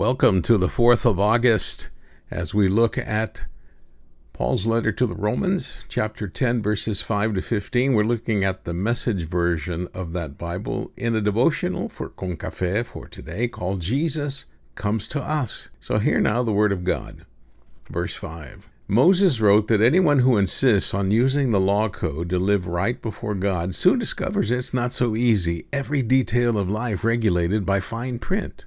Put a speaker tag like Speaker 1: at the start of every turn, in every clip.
Speaker 1: Welcome to the 4th of August as we look at Paul's letter to the Romans, chapter 10, verses 5 to 15. We're looking at the message version of that Bible in a devotional for Con Café for today called Jesus Comes to Us. So, hear now the Word of God. Verse 5 Moses wrote that anyone who insists on using the law code to live right before God soon discovers it's not so easy, every detail of life regulated by fine print.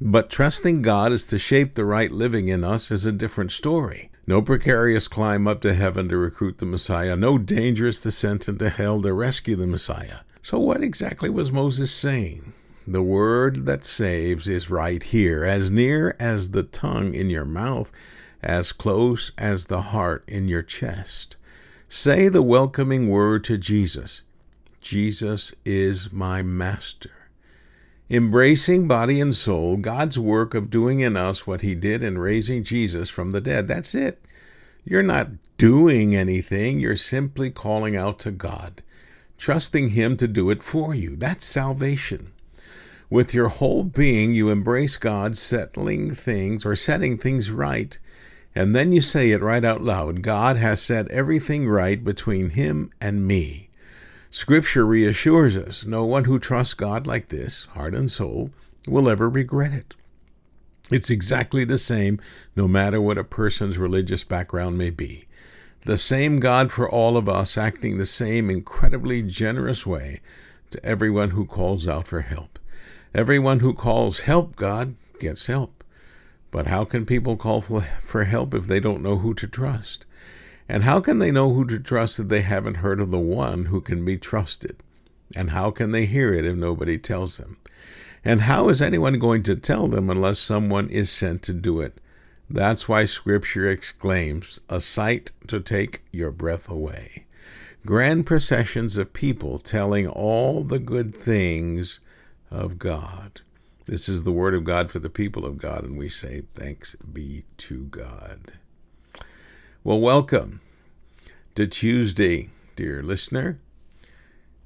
Speaker 1: But trusting God is to shape the right living in us is a different story. No precarious climb up to heaven to recruit the Messiah, no dangerous descent into hell to rescue the Messiah. So, what exactly was Moses saying? The word that saves is right here, as near as the tongue in your mouth, as close as the heart in your chest. Say the welcoming word to Jesus Jesus is my master. Embracing body and soul, God's work of doing in us what He did in raising Jesus from the dead. That's it. You're not doing anything, you're simply calling out to God, trusting Him to do it for you. That's salvation. With your whole being, you embrace God settling things or setting things right, and then you say it right out loud God has set everything right between Him and me. Scripture reassures us no one who trusts God like this, heart and soul, will ever regret it. It's exactly the same no matter what a person's religious background may be. The same God for all of us, acting the same incredibly generous way to everyone who calls out for help. Everyone who calls, Help, God, gets help. But how can people call for help if they don't know who to trust? And how can they know who to trust if they haven't heard of the one who can be trusted? And how can they hear it if nobody tells them? And how is anyone going to tell them unless someone is sent to do it? That's why Scripture exclaims, A sight to take your breath away. Grand processions of people telling all the good things of God. This is the word of God for the people of God, and we say, Thanks be to God. Well, welcome to Tuesday, dear listener.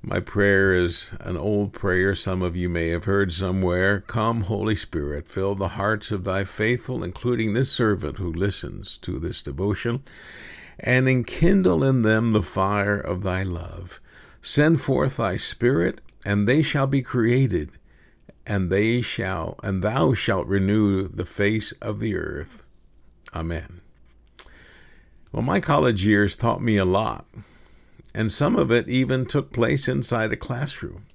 Speaker 1: My prayer is an old prayer some of you may have heard somewhere. Come, Holy Spirit, fill the hearts of thy faithful, including this servant who listens to this devotion, and enkindle in them the fire of thy love. Send forth thy spirit, and they shall be created, and they shall and thou shalt renew the face of the earth. Amen. Well, my college years taught me a lot, and some of it even took place inside a classroom.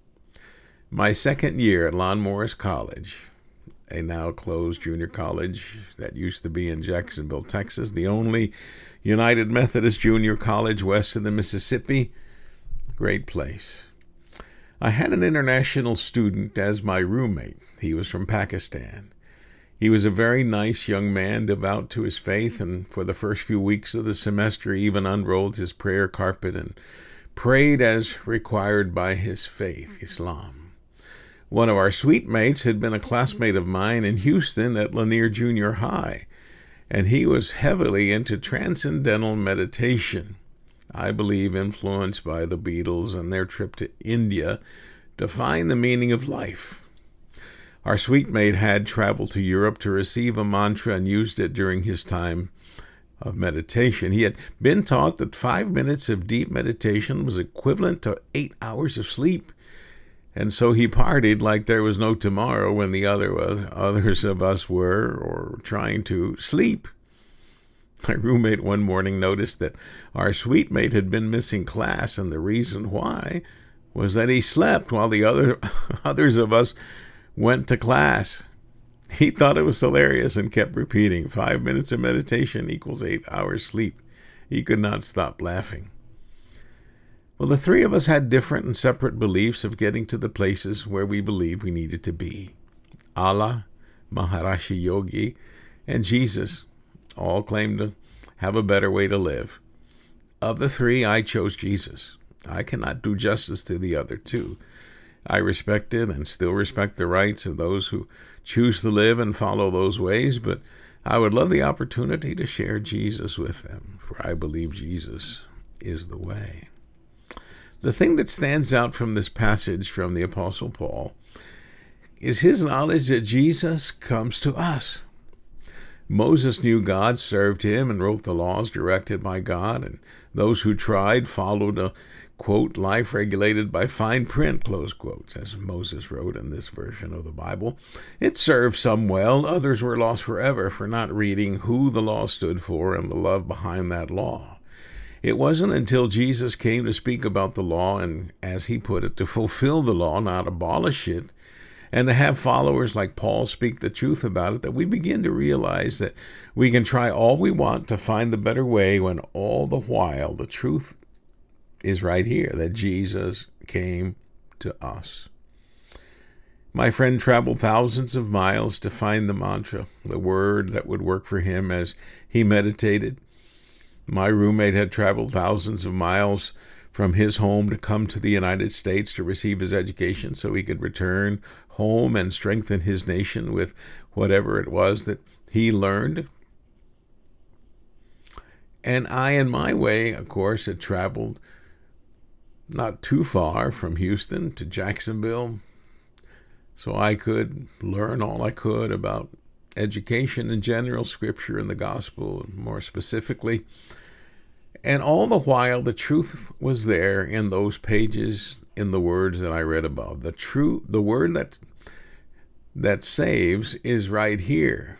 Speaker 1: My second year at Lon Morris College, a now closed junior college that used to be in Jacksonville, Texas, the only United Methodist junior college west of the Mississippi. Great place. I had an international student as my roommate. He was from Pakistan. He was a very nice young man, devout to his faith, and for the first few weeks of the semester, even unrolled his prayer carpet and prayed as required by his faith, Islam. One of our suite mates had been a classmate of mine in Houston at Lanier Junior High, and he was heavily into transcendental meditation. I believe influenced by the Beatles and their trip to India to find the meaning of life. Our suite mate had traveled to Europe to receive a mantra and used it during his time of meditation. He had been taught that five minutes of deep meditation was equivalent to eight hours of sleep. And so he partied like there was no tomorrow when the other others of us were or trying to sleep. My roommate one morning noticed that our suite mate had been missing class, and the reason why was that he slept while the other others of us went to class. He thought it was hilarious and kept repeating five minutes of meditation equals eight hours sleep. He could not stop laughing. Well, the three of us had different and separate beliefs of getting to the places where we believed we needed to be. Allah, Maharishi Yogi, and Jesus all claimed to have a better way to live. Of the three, I chose Jesus. I cannot do justice to the other two. I respected and still respect the rights of those who choose to live and follow those ways, but I would love the opportunity to share Jesus with them, for I believe Jesus is the way. The thing that stands out from this passage from the Apostle Paul is his knowledge that Jesus comes to us. Moses knew God, served him, and wrote the laws directed by God, and those who tried followed a quote, life regulated by fine print, close quotes, as Moses wrote in this version of the Bible. It served some well, others were lost forever for not reading who the law stood for and the love behind that law. It wasn't until Jesus came to speak about the law and, as he put it, to fulfill the law, not abolish it, and to have followers like Paul speak the truth about it, that we begin to realize that we can try all we want to find the better way when all the while the truth is right here that Jesus came to us. My friend traveled thousands of miles to find the mantra, the word that would work for him as he meditated. My roommate had traveled thousands of miles from his home to come to the United States to receive his education so he could return home and strengthen his nation with whatever it was that he learned. And I, in my way, of course, had traveled not too far from Houston to Jacksonville, so I could learn all I could about education in general, scripture and the gospel more specifically. And all the while, the truth was there in those pages in the words that I read above. The true, the word that that saves is right here,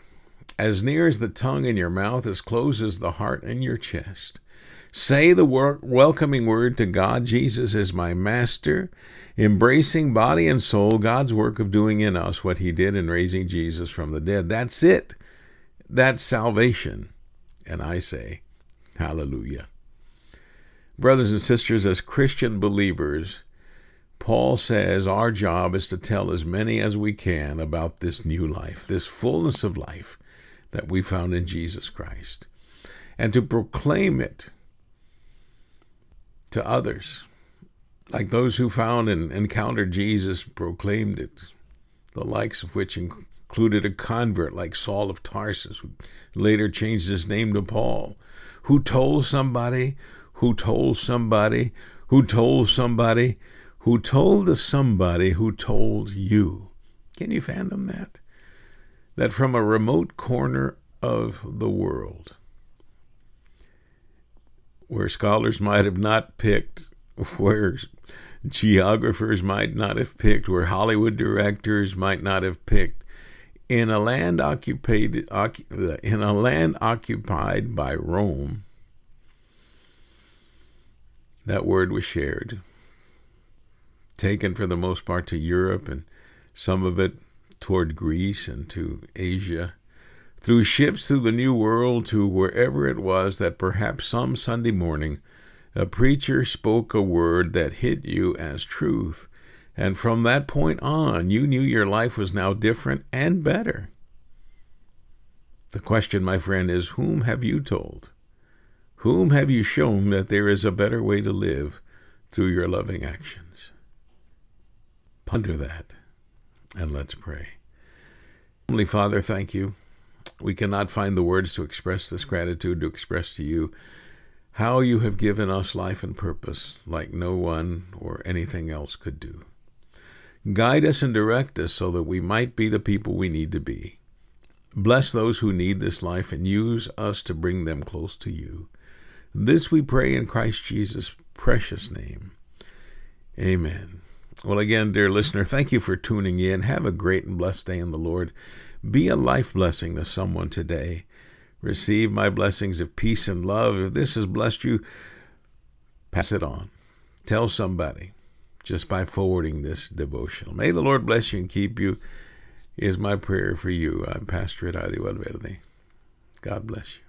Speaker 1: as near as the tongue in your mouth, as close as the heart in your chest. Say the wor- welcoming word to God Jesus is my master, embracing body and soul God's work of doing in us what he did in raising Jesus from the dead. That's it. That's salvation. And I say, hallelujah. Brothers and sisters, as Christian believers, Paul says our job is to tell as many as we can about this new life, this fullness of life that we found in Jesus Christ, and to proclaim it to others, like those who found and encountered Jesus proclaimed it, the likes of which included a convert like Saul of Tarsus, who later changed his name to Paul, who told somebody, who told somebody, who told somebody, who told the somebody who told you. Can you fathom that? That from a remote corner of the world, where scholars might have not picked, where geographers might not have picked, where Hollywood directors might not have picked, in a land occupied in a land occupied by Rome, that word was shared, taken for the most part to Europe and some of it toward Greece and to Asia through ships through the New World to wherever it was that perhaps some Sunday morning a preacher spoke a word that hit you as truth, and from that point on you knew your life was now different and better. The question, my friend, is whom have you told? Whom have you shown that there is a better way to live through your loving actions? Ponder that, and let's pray. Heavenly Father, thank you we cannot find the words to express this gratitude, to express to you how you have given us life and purpose like no one or anything else could do. Guide us and direct us so that we might be the people we need to be. Bless those who need this life and use us to bring them close to you. This we pray in Christ Jesus' precious name. Amen. Well, again, dear listener, thank you for tuning in. Have a great and blessed day in the Lord. Be a life blessing to someone today. Receive my blessings of peace and love. If this has blessed you, pass it on. Tell somebody just by forwarding this devotional. May the Lord bless you and keep you, is my prayer for you. I'm Pastor Adadio Valverde. God bless you.